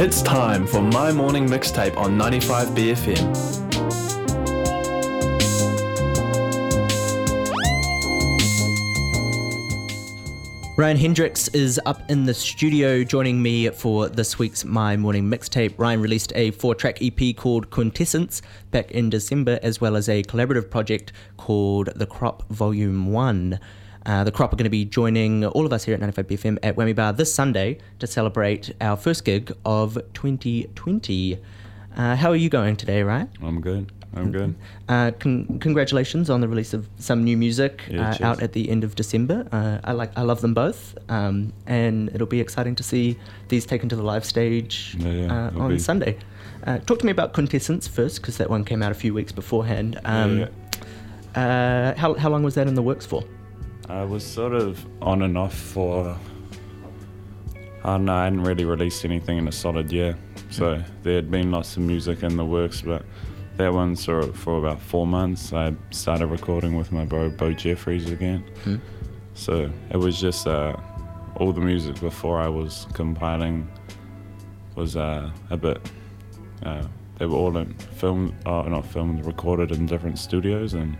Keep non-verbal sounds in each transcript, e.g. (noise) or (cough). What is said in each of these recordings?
It's time for my morning mixtape on 95BFM. Ryan Hendriks is up in the studio joining me for this week's My Morning Mixtape. Ryan released a four track EP called Quintessence back in December, as well as a collaborative project called The Crop Volume 1. Uh, the Crop are going to be joining all of us here at 95BFM at Whammy Bar this Sunday to celebrate our first gig of 2020. Uh, how are you going today, Ryan? I'm good. I'm good. Uh, con- congratulations on the release of some new music Yeah, uh, out at the end of December. Uh, I like, I love them both, um, and it'll be exciting to see these taken to the live stage Yeah, yeah, uh, on be- Sunday. Uh, talk to me about Quintessence first, because that one came out a few weeks beforehand. Um, yeah, Uh, how how long was that in the works for? I was sort of on and off for. I don't know, I hadn't really released anything in a solid year. So there had been lots of music in the works, but that one sort of for about four months. I started recording with my bro Bo Jeffries again. Hmm. So it was just uh, all the music before I was compiling was uh, a bit. Uh, they were all in filmed, uh, not filmed, recorded in different studios, and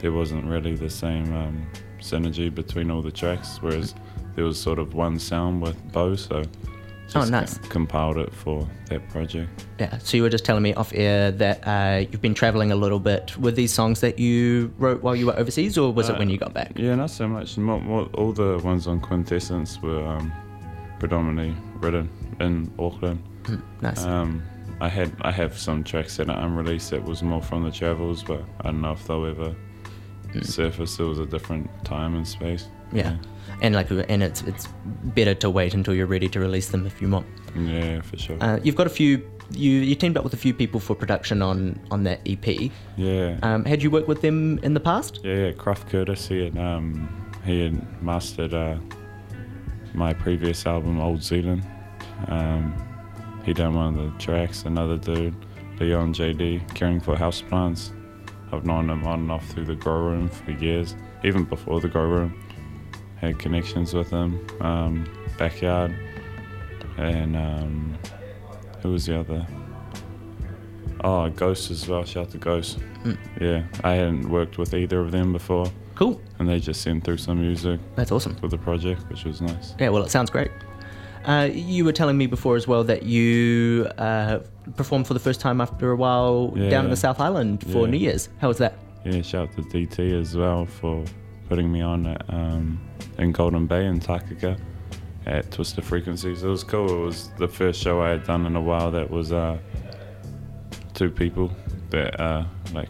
there wasn't really the same um, synergy between all the tracks. Whereas there was sort of one sound with Bo, so Oh, just nice. compiled it for that project. Yeah, so you were just telling me off air that uh, you've been traveling a little bit. with these songs that you wrote while you were overseas, or was it Uh, when you got back? Yeah, not so much. More, more, all the ones on Quintessence were um, predominantly written in Auckland. Hmm, nice. Um, I had I have some tracks that are unreleased that was more from the travels, but I don't know if they'll ever surface. It was a different time and space. yeah. and like, and it's it's better to wait until you're ready to release them if you want. Yeah, for sure. Uh, you've got a few. You you teamed up with a few people for production on on that EP. yeah. Um, had you worked with them in the past? Yeah, yeah, Croft Curtis. He had um, he had mastered uh, my previous album, Old Zealand. Um, he done one of the tracks. Another dude, Leon JD, caring for houseplants. I've known him on and off through the grow room for years, even before the grow room. Had connections with him, um, backyard, and um, who was the other? Oh, Ghost as well. Shout out to Ghost. Yeah, I hadn't worked with either of them before, Cool. and they just sent through some music That's awesome. for the project, which was nice. Yeah, well, it sounds great. Uh, you were telling me before as well that you uh, performed for the first time after a while down in the South Island for Yeah. New Year's. How was that? Yeah, shout out to DT as well for putting me on at, um, in Golden Bay in Takaka at Twisted Frequencies. It was cool. It was the first show I had done in a while that was uh, two people that uh, like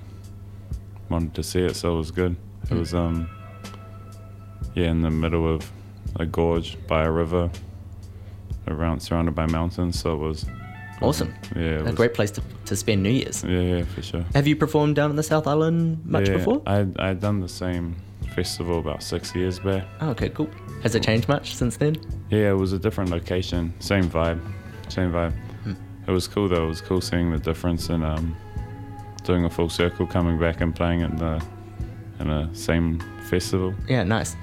wanted to see it, so it was good. It was um, yeah, in the middle of a gorge by a river, around surrounded by mountains. So it was Awesome. Yeah, A great place to, to spend New Year's. Yeah, yeah, for sure. Have you performed down in the South Island much yeah, before? I I'd done the same festival about six years back. Oh, okay, cool. Has it changed much since then? Yeah, it was a different location, same vibe, same vibe. Hmm. It was cool though. It was cool seeing the difference and um, doing a full circle, coming back and playing in the in a same festival. Yeah, nice.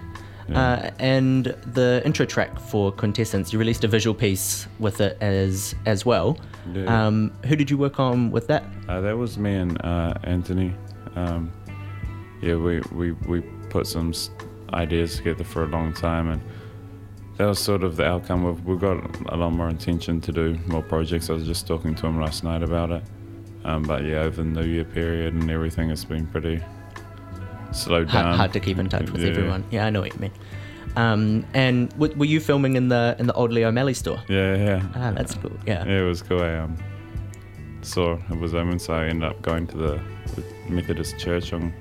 Yeah. Uh, and the intro track for Quintessence, you released a visual piece with it as as well. Yeah. Um, who did you work on with that? Uh, that was me and uh, Anthony. Um, yeah, we, we, we put some ideas together for a long time, and that was sort of the outcome. We've, we've got a lot more intention to do more projects. I was just talking to him last night about it. Um, but yeah, over the New Year period and everything, it's been pretty slowed Hard, down. hard to keep in touch with Yeah. everyone. Yeah, I know what you mean. Um, and w- were you filming in the in the old Leo O'Malley store? Yeah, yeah. Ah, that's cool. Yeah. Yeah, it was cool. I um, saw it was open, so I ended up going to the, the Methodist church on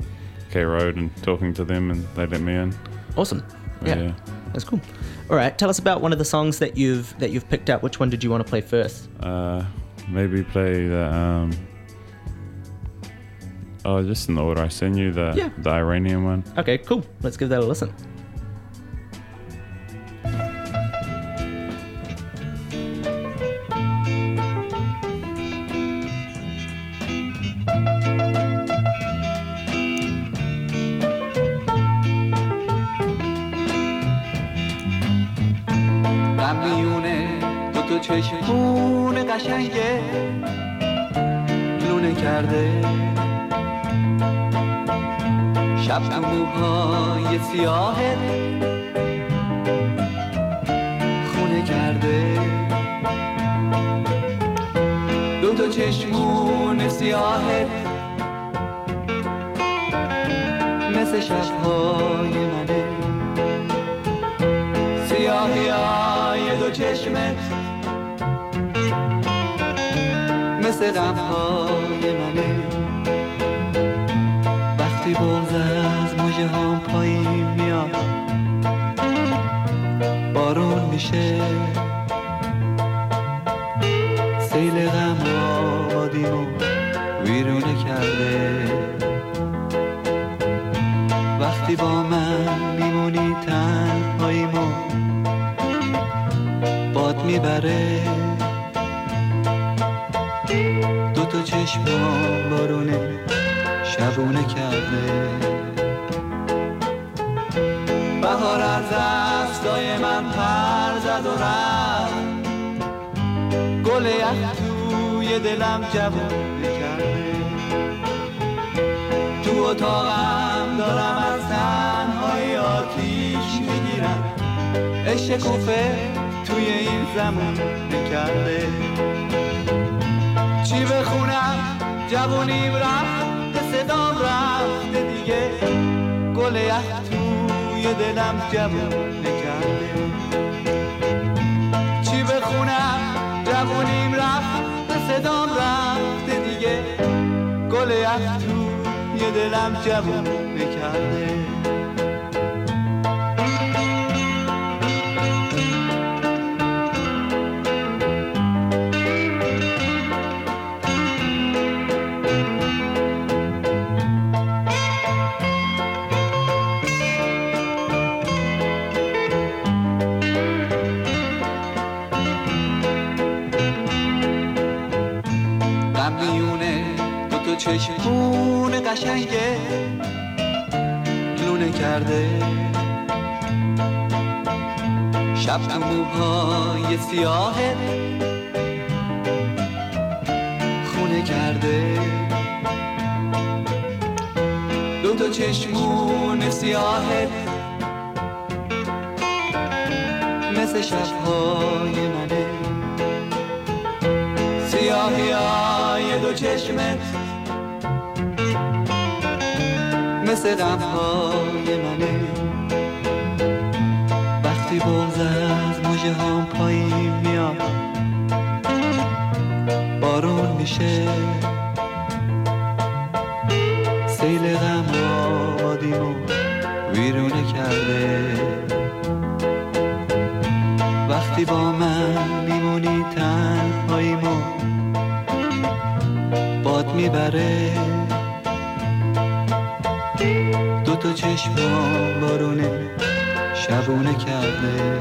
K Road and talking to them, and they let me in. Awesome. Yeah, Yeah. that's cool. All right, tell us about one of the songs that you've that you've picked out. Which one did you want to play first? Uh, maybe play the um. Oh, just in the order I send you the Yeah. the Iranian one. Okay, cool. Let's give that a listen. چشمون سیاهه. مثل شبهای منه. سیاهی های دو چشمت مثل غمهای منه. وقتی بغز از موجه هم پایین میاد بارون میشه. می‌بره. دو تا چشم بارونه شبونه کرده. بهار از دستای من پر زد و رفت. گل یخ توی دلم جوونه کرده تو اتاقم دارم از تنهای آتیش می‌گیرم. عشق کوفه توی این زمان کرده چی بخونم جوونیم رفت صدام رفته دیگه. گل یخ توی دلم جوون کرده چی بخونم جوونیم رفت صدام رفته دیگه. گل یخ توی دلم جوون کرده دو چشمت. مثل غمهای منه. وقتی بغز از موجه هم پایین میاد بارون میشه. دو تا چشم بارونه شبونه کرده.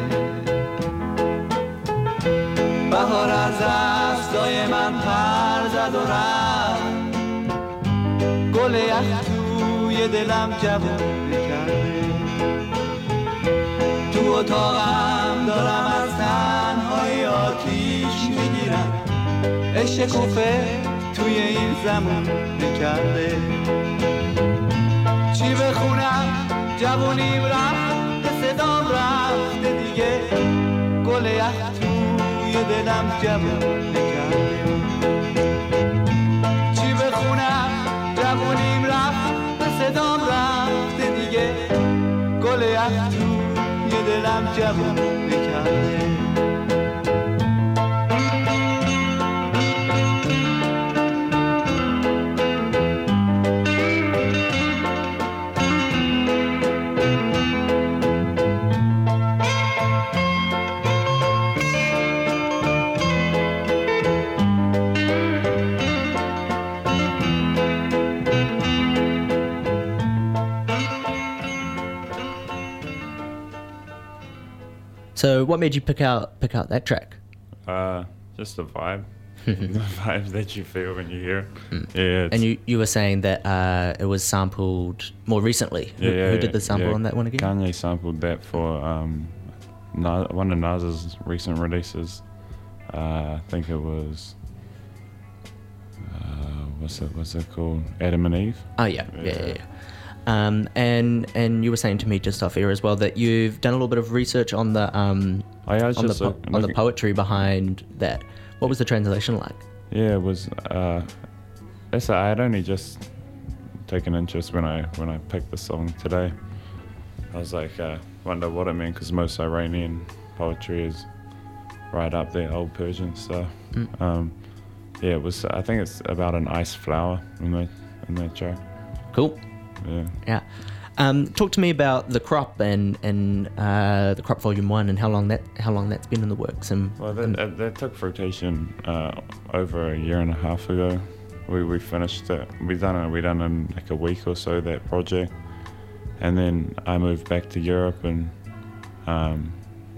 بهار از دستای من پر زد و رفت. گل یخ توی دلم جوونه کرده. تو اتاقم دارم از تنهای آتیش می‌گیرم. عشق توی این زمان کرده. چی بخونم جوونیم رفت به صدام رفته دیگه. گل یخ توی دلم جوون کرده چی بخونم جوونیم دیگه. دلم جوون کرده So, what made you pick out pick out that track? Uh, just the vibe, (laughs) (laughs) the vibe that you feel when you hear it. Yeah, it's, And you, you were saying that uh, it was sampled more recently. Who, yeah, yeah, who did the sample yeah. on that one again? Kanye sampled that for um, one of Nas's recent releases. Uh, I think it was. Uh, what's it? What's it called? Adam and Eve. Oh yeah, yeah, yeah. Yeah. Um, and and you were saying to me just off air as well that you've done a little bit of research on the um, I on the po- on the poetry behind that. What was the translation like? Yeah, it was. Uh, I had only just taken interest when I when I picked the song today. I was like, uh, wonder what it meant because most Iranian poetry is right up there, old Persian stuff. Mm. Um, yeah, it was. I think it's about an ice flower in that in that track. Cool. Yeah. Yeah. Um, talk to me about the crop and and uh, the crop volume one and how long that how long that's been in the works and, Well, that, and- that, that took fruitation uh, over a year and a half ago. We, we finished it. We done it. We done in like a week or so that project, and then I moved back to Europe and um,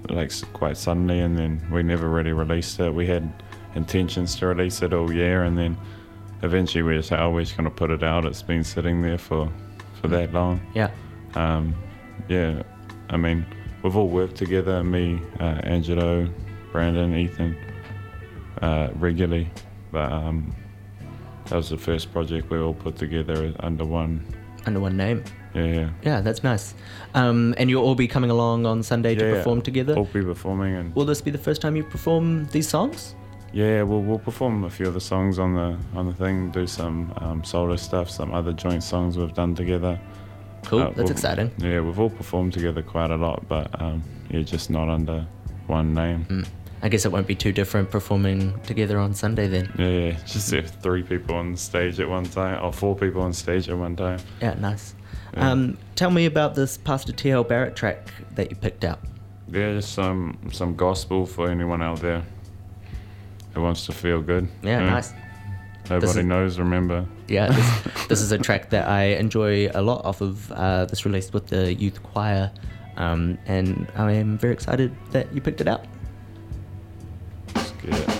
like quite suddenly, and then we never really released it. We had intentions to release it all year, and then eventually we just oh, we're just gonna put it out. It's been sitting there for for that long yeah um, yeah, I mean, we've all worked together, me, uh, Angelo, Brandon, Ethan, uh, regularly, but um, that was the first project we all put together under one. under one name. Yeah, yeah. Yeah, that's nice. Um, and you'll all be coming along on Sunday to Yeah, yeah. perform together. All be performing, and Will this be the first time you perform these songs? Yeah, we'll, we'll perform a few of the songs on the on the thing, do some um, solo stuff, some other joint songs we've done together. Cool, Uh, that's we'll- exciting. Yeah, we've all performed together quite a lot, but um, yeah, just not under one name. Mm. I guess it won't be too different performing together on Sunday then. Yeah, yeah, just have three people on stage at one time, or four people on stage at one time. Yeah, nice. Yeah. Um, tell me about this Pastor T.L. Barrett track that you picked out. Yeah, just some some gospel for anyone out there who wants to feel good. Yeah, know? nice. Nobody is- knows. Remember. Yeah, this, (laughs) this is a track that I enjoy a lot off of uh, this release with the youth choir, um, and I am very excited that you picked it out. Let's get it.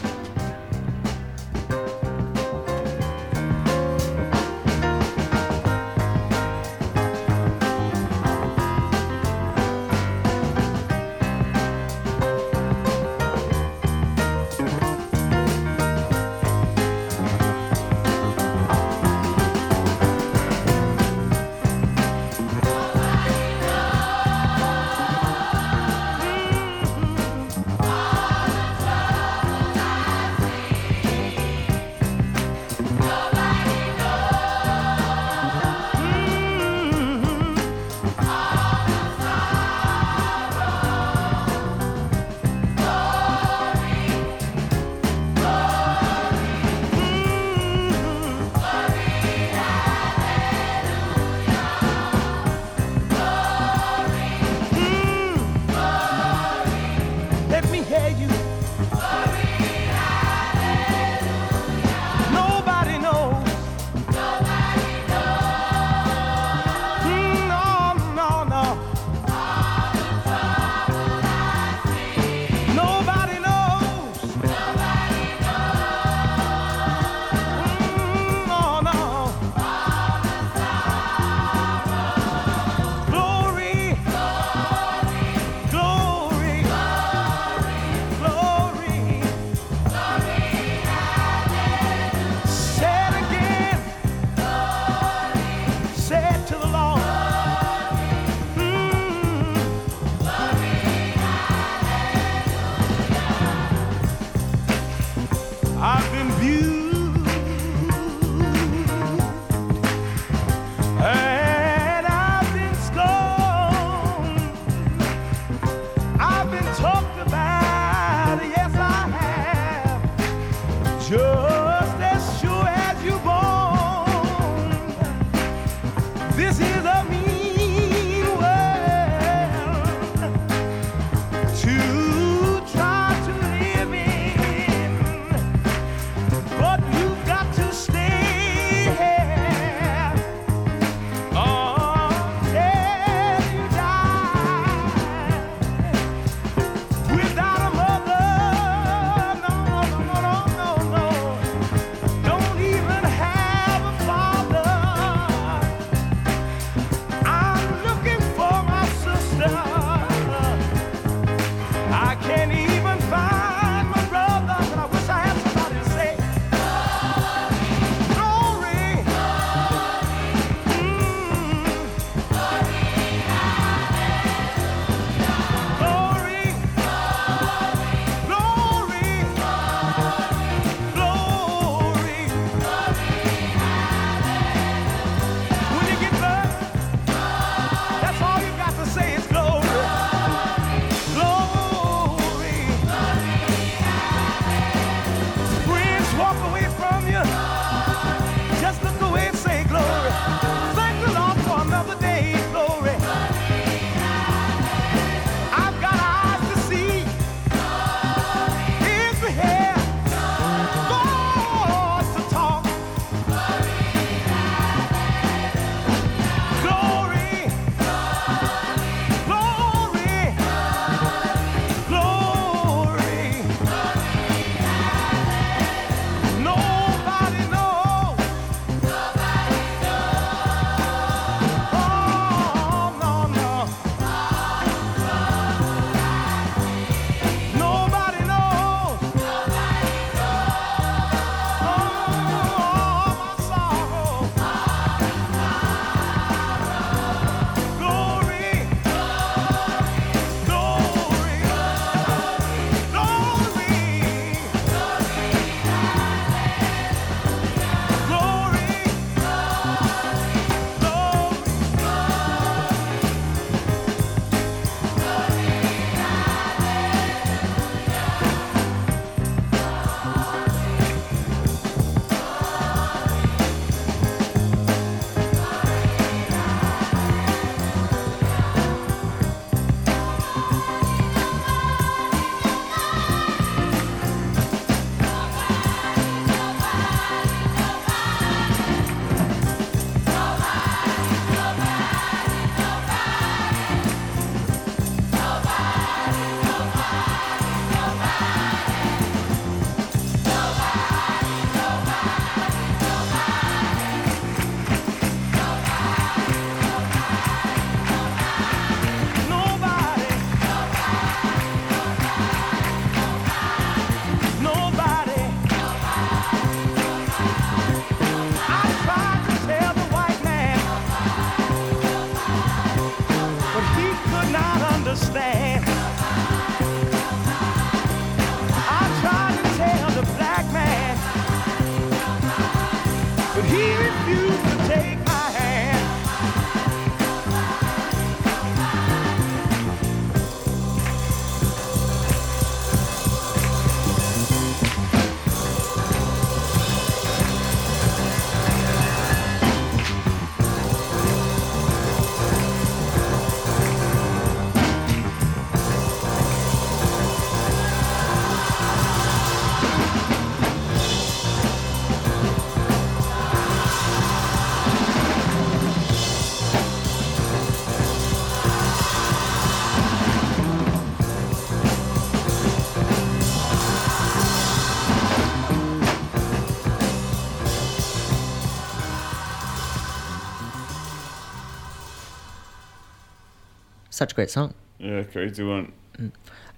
Such a great song. Yeah, crazy one.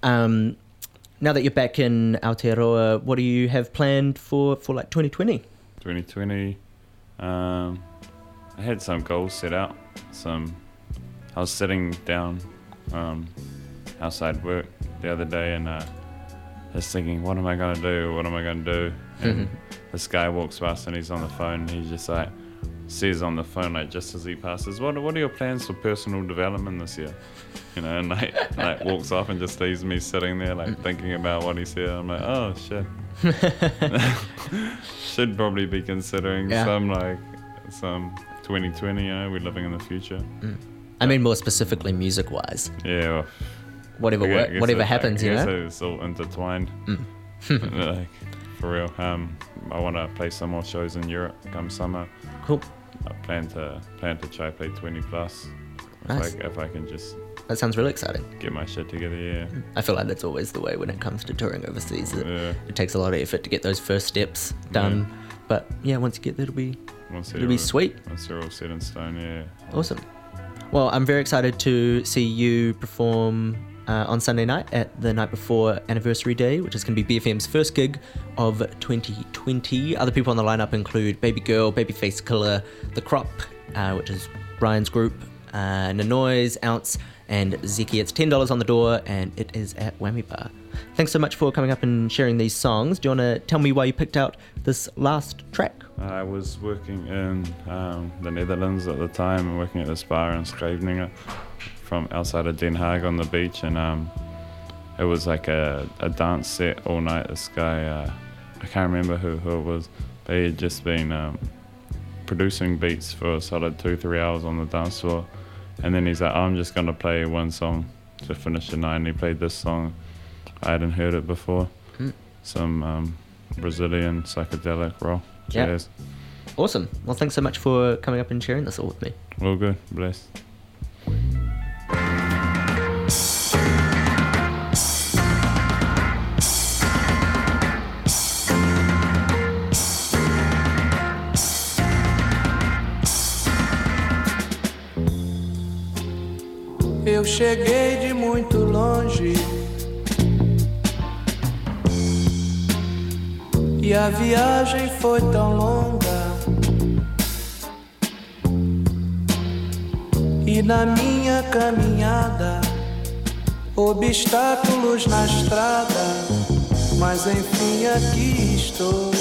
Um, now that you're back in Aotearoa, what do you have planned for, for like 2020? 2020. Um, I had some goals set out. Some. I was sitting down um, outside work the other day and uh, just thinking, what am I gonna do? What am I gonna do? And this guy walks past and he's on the phone. He's just like says on the phone like just as he passes, what What are your plans for personal development this year? You know, and (laughs) like like walks off and just leaves me sitting there like thinking about what he said. I'm like, oh shit. (laughs) (laughs) Should probably be considering Yeah. some like some 2020. You know, we're living in the future. I mean, more specifically, music wise. Yeah. Well, Whatever, I gu- work, whatever it- happens, I you guess know? It's all intertwined. Mm. like, for real. Um, I want to play some more shows in Europe come summer. Cool. I plan to plan to try play 20 plus. If, Nice. I, if I can just That sounds really exciting. get my shit together, yeah. I feel like that's always the way when it comes to touring overseas. It, Yeah. it takes a lot of effort to get those first steps done. But yeah, once you get there, it'll be Once it'll they're be all- sweet. Once they're all set in stone, yeah. Awesome. Well, I'm very excited to see you perform uh, on Sunday night at the night before anniversary day, which is going to be BFM's first gig of 2020. Other people on the lineup include Baby Girl, Babyface Killer, The Crop, uh, which is Brian's group, uh, Nanoise, Ounce, and Zeki. It's $10 on the door and it is at Whammy Bar. Thanks so much for coming up and sharing these songs. Do you want to tell me why you picked out this last track? I was working in um, the Netherlands at the time, and working at this bar in Scheveningen from outside of Den Haag on the beach, and um, it was like a, a dance set all night. This guy, uh, I can't remember who, who it was, but he had just been um, producing beats for a solid two, three hours on the dance floor. And then he's like, I'm just going to play one song to finish the night. And he played this song. I hadn't heard it before. Mm. Some um, Brazilian psychedelic rock Yeah. Awesome. Well, thanks so much for coming up and sharing this all with me. All good. Blessed. Cheguei de muito longe e a viagem foi tão longa. E na minha caminhada, obstáculos na estrada, mas enfim aqui estou.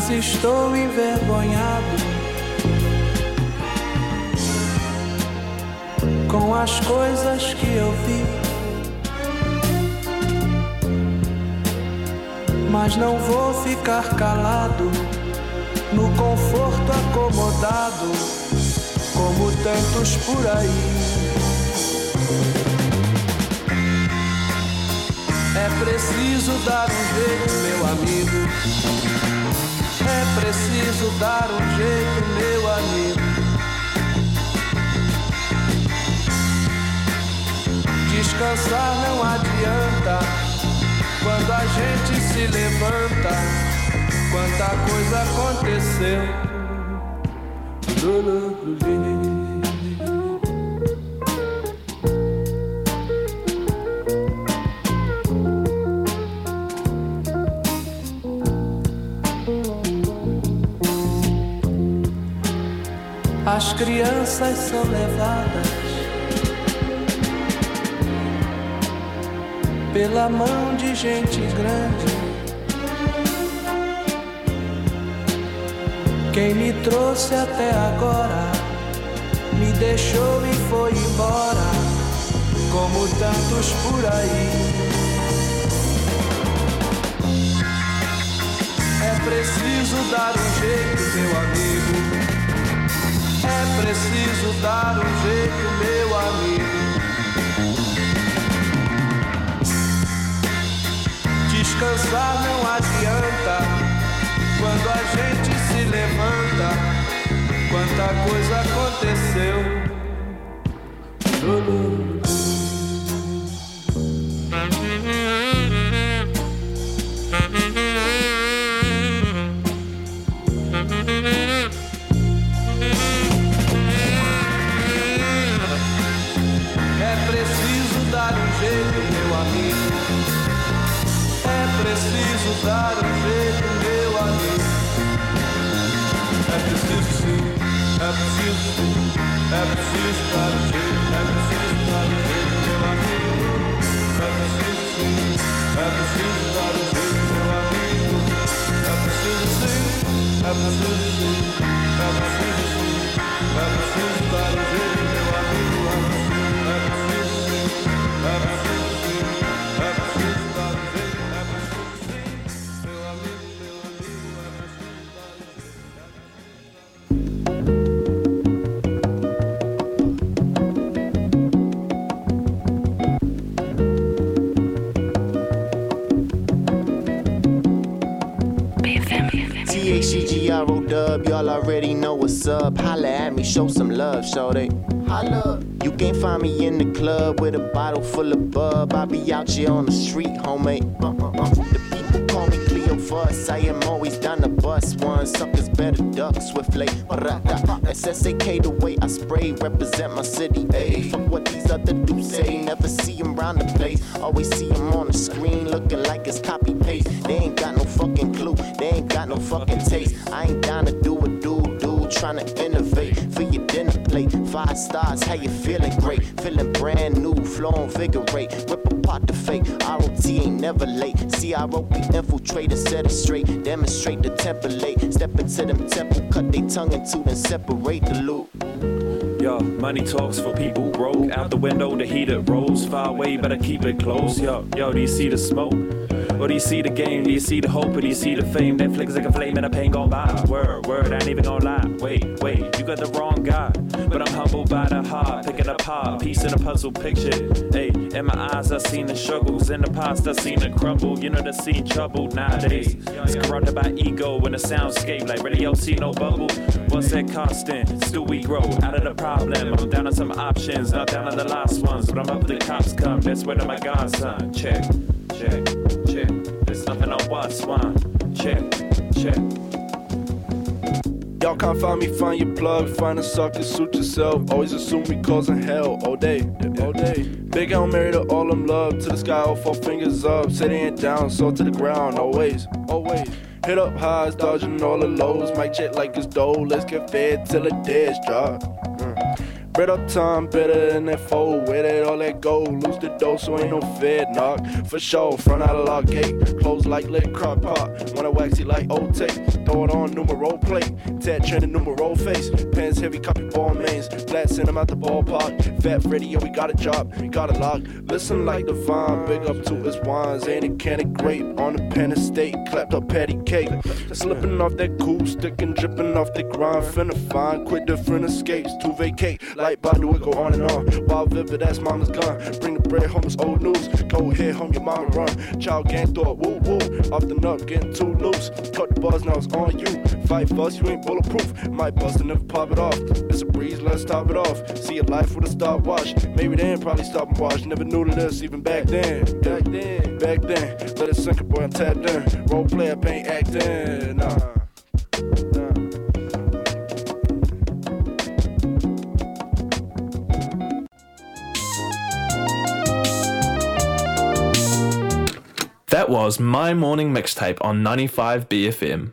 Mas estou envergonhado com as coisas que eu vi. Mas não vou ficar calado no conforto acomodado, como tantos por aí. É preciso dar um jeito, meu amigo. É preciso dar um jeito, meu amigo. Descansar não adianta quando a gente se levanta. Quanta coisa aconteceu. As crianças são levadas pela mão de gente grande. Quem me trouxe até agora me deixou e foi embora, como tantos por aí. É preciso dar um jeito, meu amigo. Preciso dar um jeito, meu amigo. Descansar não adianta quando a gente se levanta. Quanta coisa aconteceu. Zulu. Um jeito, meu amigo. É preciso sim, é preciso sim, é preciso dar um jeito, é preciso um jeito, meu amigo. É preciso sim, é preciso um jeito, meu amigo. É preciso sim, é preciso sim, up. Holla at me, show some love, shorty. Holla. You can't find me in the club with a bottle full of bub. I be out here on the street, homie. Uh-uh-uh. The people call me Cleo Fuss. I am always down to bust one. Suckers better duck swiftly. SSAK the way I spray, represent my city. Ayy, fuck what these other dudes say. Never see 'em round the place. Always see see 'em on the screen looking like it's copy paste. They ain't got no fucking clue. They ain't got no fucking taste. I ain't down to trying to innovate for your dinner plate. Five stars, how you feeling? Great, feeling brand new, flow invigorate. Rip apart the fake. ROT ain't never late. CROP infiltrate and set it straight. Demonstrate the template. Step into them temple, cut they tongue into, then separate the loop. Yo, money talks for people broke. Out the window, the it rolls. Far away, better keep it close. Yo, yo, do you see the smoke? Or do you see the game? Do you see the hope? Or do you see the fame? That flicks like a flame and a pain gone by. Word, word, I ain't even gonna lie. Wait, wait, you got the wrong guy. But I'm humbled by the heart. Pick it apart, piece in a puzzle picture. Hey, in my eyes, I seen the struggles. In the past, I seen it crumble. You know, the scene troubled nowadays. It's corrupted by ego and the soundscape. Like radio, see no bubble. What's that costing? Still we grow out of the problem. I'm down on some options, not down on the last ones. But I'm up, the cops come. That's where my guns son. Check, check, nothing on what's one. Check, check. Y'all can't find me, find your plug, find a sucker, suit yourself. Always assume we causing hell all day, all day. Big L married to all them love, to the sky, all four fingers up. Ain't down, so to the ground, always, always. Hit up highs, dodging all the lows. Mic check like it's dough, let's get fed till the dead's drop. Bread up time, better than that fold. Where that all let go? Lose the dough, so ain't no fed knock. For sure, front out of lock gate. Close like lit crock pot. Wanna wax it like old tape. Throw it on numero plate. Tat trending numero face. Pants heavy, copy ball mains. Flat send 'em out the ballpark. Fat yo, we got a job. We got a lock. Listen like the vine. Big up to his wines. Ain't a can of grape on the pen estate. Clapped up patty cake. Slipping off that cool stick and dripping off the grind. Finna find Quit different escapes to vacate. Like Badu, it go on and on. Wild vivid, that's mama's gun. Bring the bread home, it's old news. Go ahead, home, your mama run. Child gang thought, woo woo. Off the nut, getting too loose. Cut the buzz, now it's on you. Fight fuss, you ain't bulletproof. Might bust and never pop it off. It's a breeze, let's top it off. See your life with a stopwatch. Maybe they ain't probably stop and watch. Never knew to this even back then. Back then, back then. Let it sink, boy, I'm tapped in. Role player, ain't acting. Nah. Nah. That was My Morning Mixtape on 95 BFM.